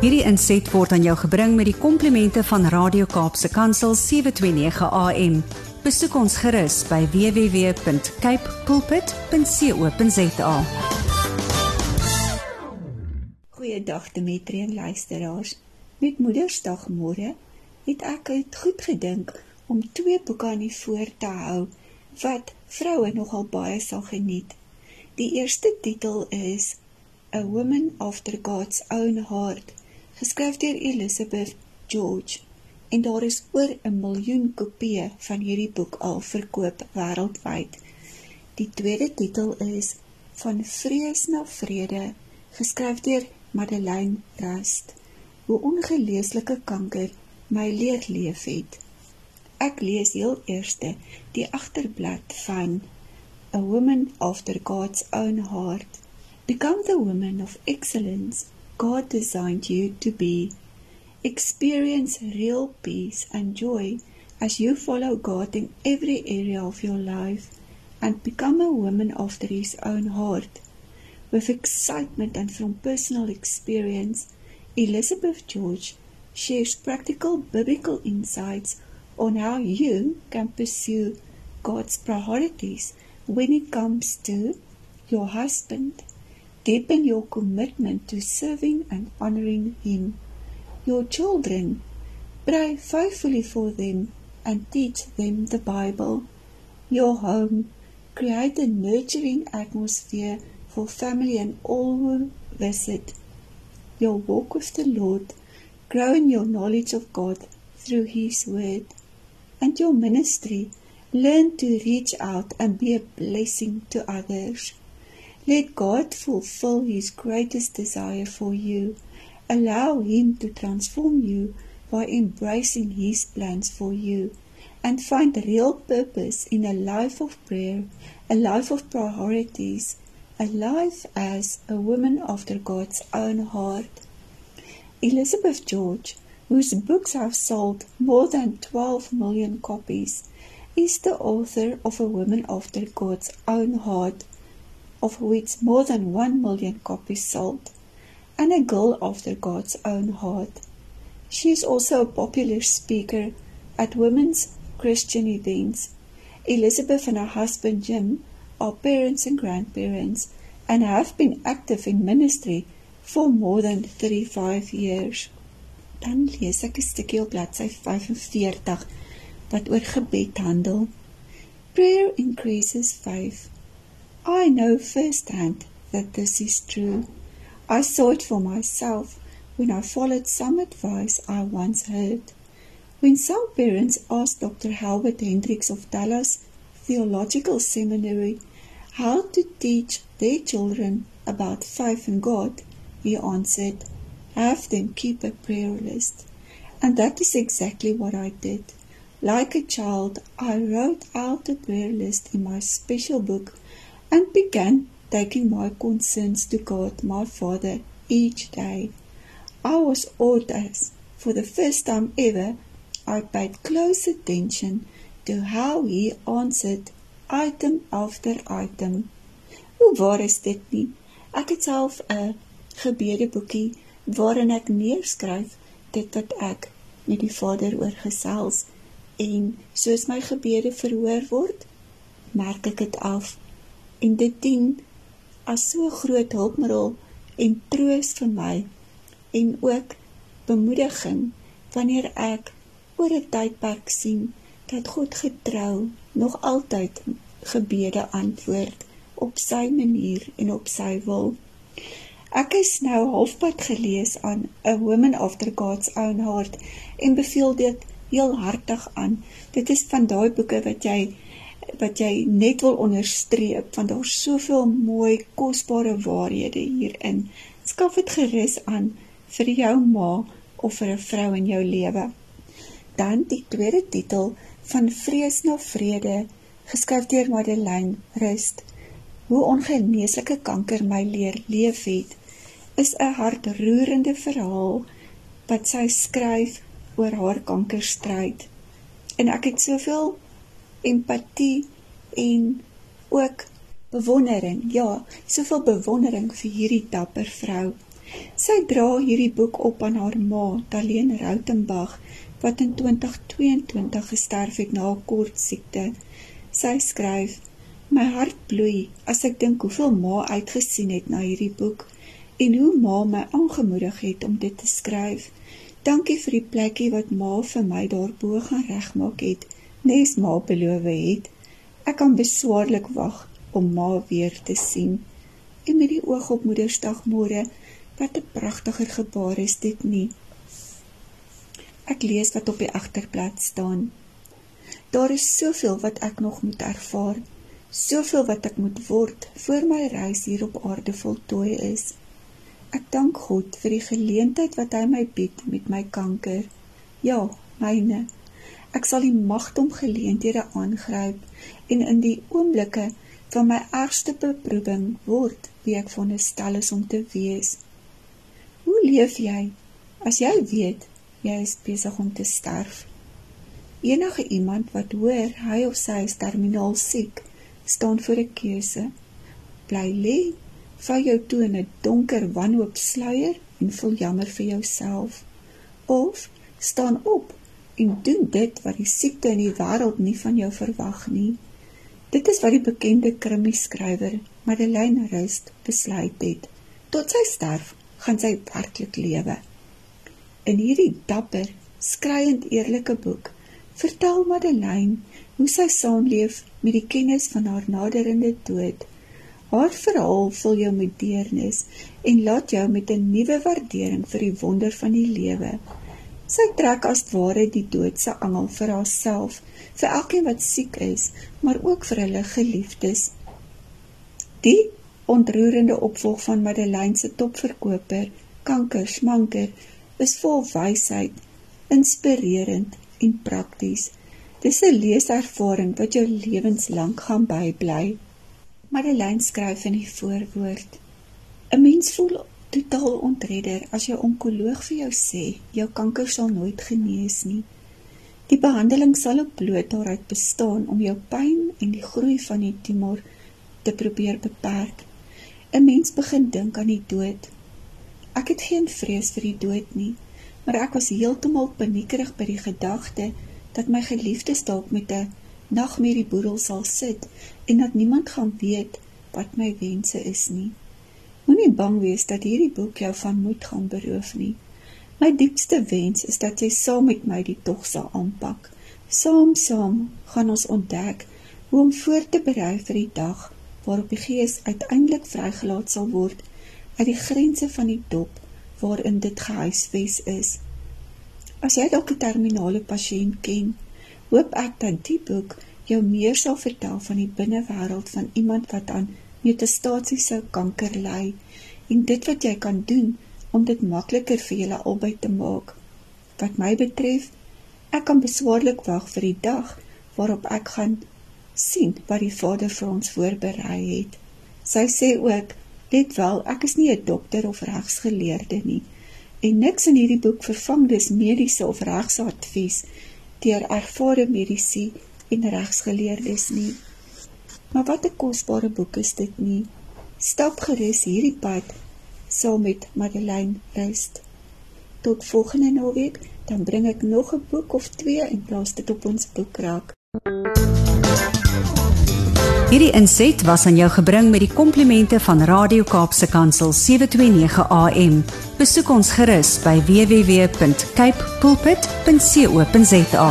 Hierdie inset word aan jou gebring met die komplimente van Radio Kaapse Kansel 729 AM. Besoek ons gerus by www.cape pulpit.co.za. Goeiedag Dimitri en luisteraars. Met Moedersdag môre het ek dit goed gedink om twee boeke aan die voor te hou wat vroue nogal baie sal geniet. Die eerste titel is A Woman After God's Own Heart, geskryf deur Elizabeth George. En daar is oor 'n miljoen kopieë van hierdie boek al verkoop wêreldwyd. Die tweede titel is Van Vrees na Vrede, geskryf deur Madeleine Rust. Hoe ongeleeslike kanker my leer leef het. Ek lees heel eerste die agterblad van a woman after God's own heart. Become the woman of excellence God designed you to be. Experience real peace and joy as you follow God in every area of your life and become a woman after His own heart. With excitement and from personal experience, Elizabeth George shares practical biblical insights on how you can pursue God's priorities when it comes to your husband, deepen your commitment to serving and honoring him. Your children, pray faithfully for them and teach them the Bible. Your home, create a nurturing atmosphere for family and all who visit. Your walk with the Lord, grow in your knowledge of God through His Word. And your ministry, Learn to reach out and be a blessing to others. Let God fulfill His greatest desire for you. Allow Him to transform you by embracing His plans for you and find real purpose in a life of prayer, a life of priorities, a life as a woman after God's own heart. Elizabeth George, whose books have sold more than 12 million copies, is the author of A Woman After God's Own Heart, of which more than one million copies sold, and A Girl After God's Own Heart. She is also a popular speaker at women's Christian events. Elizabeth and her husband Jim are parents and grandparents and have been active in ministry for more than 35 years. Dan lees ek 'n stukkie op bladsy 45 wat oor gebed handel. Prayer increases faith. I know firsthand that this is true. I saw it for myself when I followed some advice I once heard. When some parents asked Dr. Halbert Hendricks of Dallas Theological Seminary how to teach their children about faith in God, he answered, Have them keep a prayer list. And that is exactly what I did. Like a child, I wrote out a prayer list in my special book and began taking my concerns to God, my Father, each day. I was awed as, for the first time ever, I paid close attention to how He answered item after item. Hoe waar is dit nie? Ek het self 'n gebedeboekie waarin ek neerskryf dit wat ek met die Vader oorgesels het en soos my gebede verhoor word, merk ek dit af en dit dien as so groot hulpmiddel en troos vir my en ook bemoediging wanneer ek oor 'n tydperk sien dat God getrou nog altyd gebede antwoord op sy manier en op sy wil. Ek is nou halfpad gelees aan A Woman After God's Own Heart en beveel dit heel hartig aan. Dit is van daai boeke wat jy wat jy net wil onderstreep want daar's soveel mooi kosbare waarhede hierin. Skaf dit gerus aan vir jou ma of vir 'n vrou in jou lewe. Dan die tweede titel van Vrees na Vrede, geskryf deur Madeleine Rust. Hoe ongeneeslike kanker my leer leef het, is 'n hartroerende verhaal wat sy skryf oor haar kankerstryd. En ek het soveel empatie en ook bewondering. Ja, soveel bewondering vir hierdie dapper vrou. Sy dra hierdie boek op aan haar ma, Talene Rautenbach, wat in 2022 gesterf het na 'n kort siekte. Sy skryf: "My hart bloei as ek dink hoeveel ma uitgesien het na hierdie boek en hoe ma my aangemoedig het om dit te skryf. Dankie vir die plekkie wat ma vir my daarbo gaan regmaak het, nes ma beloof het. Ek kan beswaarlik wag om ma weer te sien." En met die oog op Moedersdag môre, wat 'n pragtiger gebaar is dit nie. Ek lees wat op die agterblad staan. Daar is soveel wat ek nog moet ervaar, soveel wat ek moet word voor my reis hier op aarde voltooi is. Ek dank God vir die geleentheid wat hy my bied met my kanker. Ja, myne. Ek sal die magdom geleenthede aangryp en in die oomblikke van my ergste beproewing word wie ek veronderstel is om te wees. Hoe leef jy as jy weet jy is besig om te sterf? Enige iemand wat hoor hy of sy is terminaal siek, staan voor 'n keuse. Bly lê, val jou toe in 'n donker wanhoop sluier en voel jammer vir jouself of staan op en doen dit wat die siekte in die wêreld nie van jou verwag nie. Dit is wat die bekende krimi-skrywer Madeleine Rust besluit het. Tot sy sterf gaan sy werklik lewe. In hierdie dapper, skreiend eerlike boek vertel Madeleine hoe sy saamleef met die kennis van haar naderende dood. Haar verhaal vul jou met deernis en laat jou met 'n nuwe waardering vir die wonder van die lewe. Sy trek as ware die dood se angel vir haarself, vir elkeen wat siek is, maar ook vir hulle geliefdes. Die ontroerende opvolg van Madeleine se topverkoper, Kanker Smanker, is vol wysheid, inspirerend en prakties. Dis 'n leeservaring wat jou lewenslank gaan bybly. Madeleine skryf in die voorwoord: 'n Mens voel totaal ontredder as jou onkoloog vir jou sê jou kanker sal nooit genees nie. Die behandeling sal op bloot daaruit bestaan om jou pyn en die groei van die tumor te probeer beperk. 'n Mens begin dink aan die dood. Ek het geen vrees vir die dood nie, maar ek was heeltemal paniekerig by die gedagte dat my geliefdes dalk met 'n nagmerrieboedel sal sit en dat niemand gaan weet wat my wense is nie. Moenie bang wees dat hierdie boek jou van moed gaan beroof nie. My diepste wens is dat jy saam met my die tog sal aanpak. Saam saam gaan ons ontdek hoe om voor te berei vir die dag waarop die gees uiteindelik vrygelaat sal word uit die grense van die dop waarin dit gehuisves is. As jy dalk 'n terminale pasiënt ken, hoop ek dat die boek jou meer sal vertel van die binnewêreld van iemand wat aan metastasiese kanker ly en dit wat jy kan doen om dit makliker vir julle albei te maak. Wat my betref, ek kan beswaarlik wag vir die dag waarop ek gaan sien wat die Vader vir ons voorberei het. Sy sê ook: "Let wel, ek is nie 'n dokter of regsgeleerde nie en niks in hierdie boek vervang dus mediese of regsadvies deur ervare mediese en regsgeleerdes nie. Maar wat 'n kosbare boek is dit nie. Stap gerus hierdie pad saam met Madeleine Rust. Tot volgende naweek, dan bring ek nog 'n boek of twee en plaas dit op ons boekrak. Hierdie inset was aan jou gebring met die komplimente van Radio Kaapse Kansel 729 AM. Besoek ons gerus by www.cape pulpit.co.za.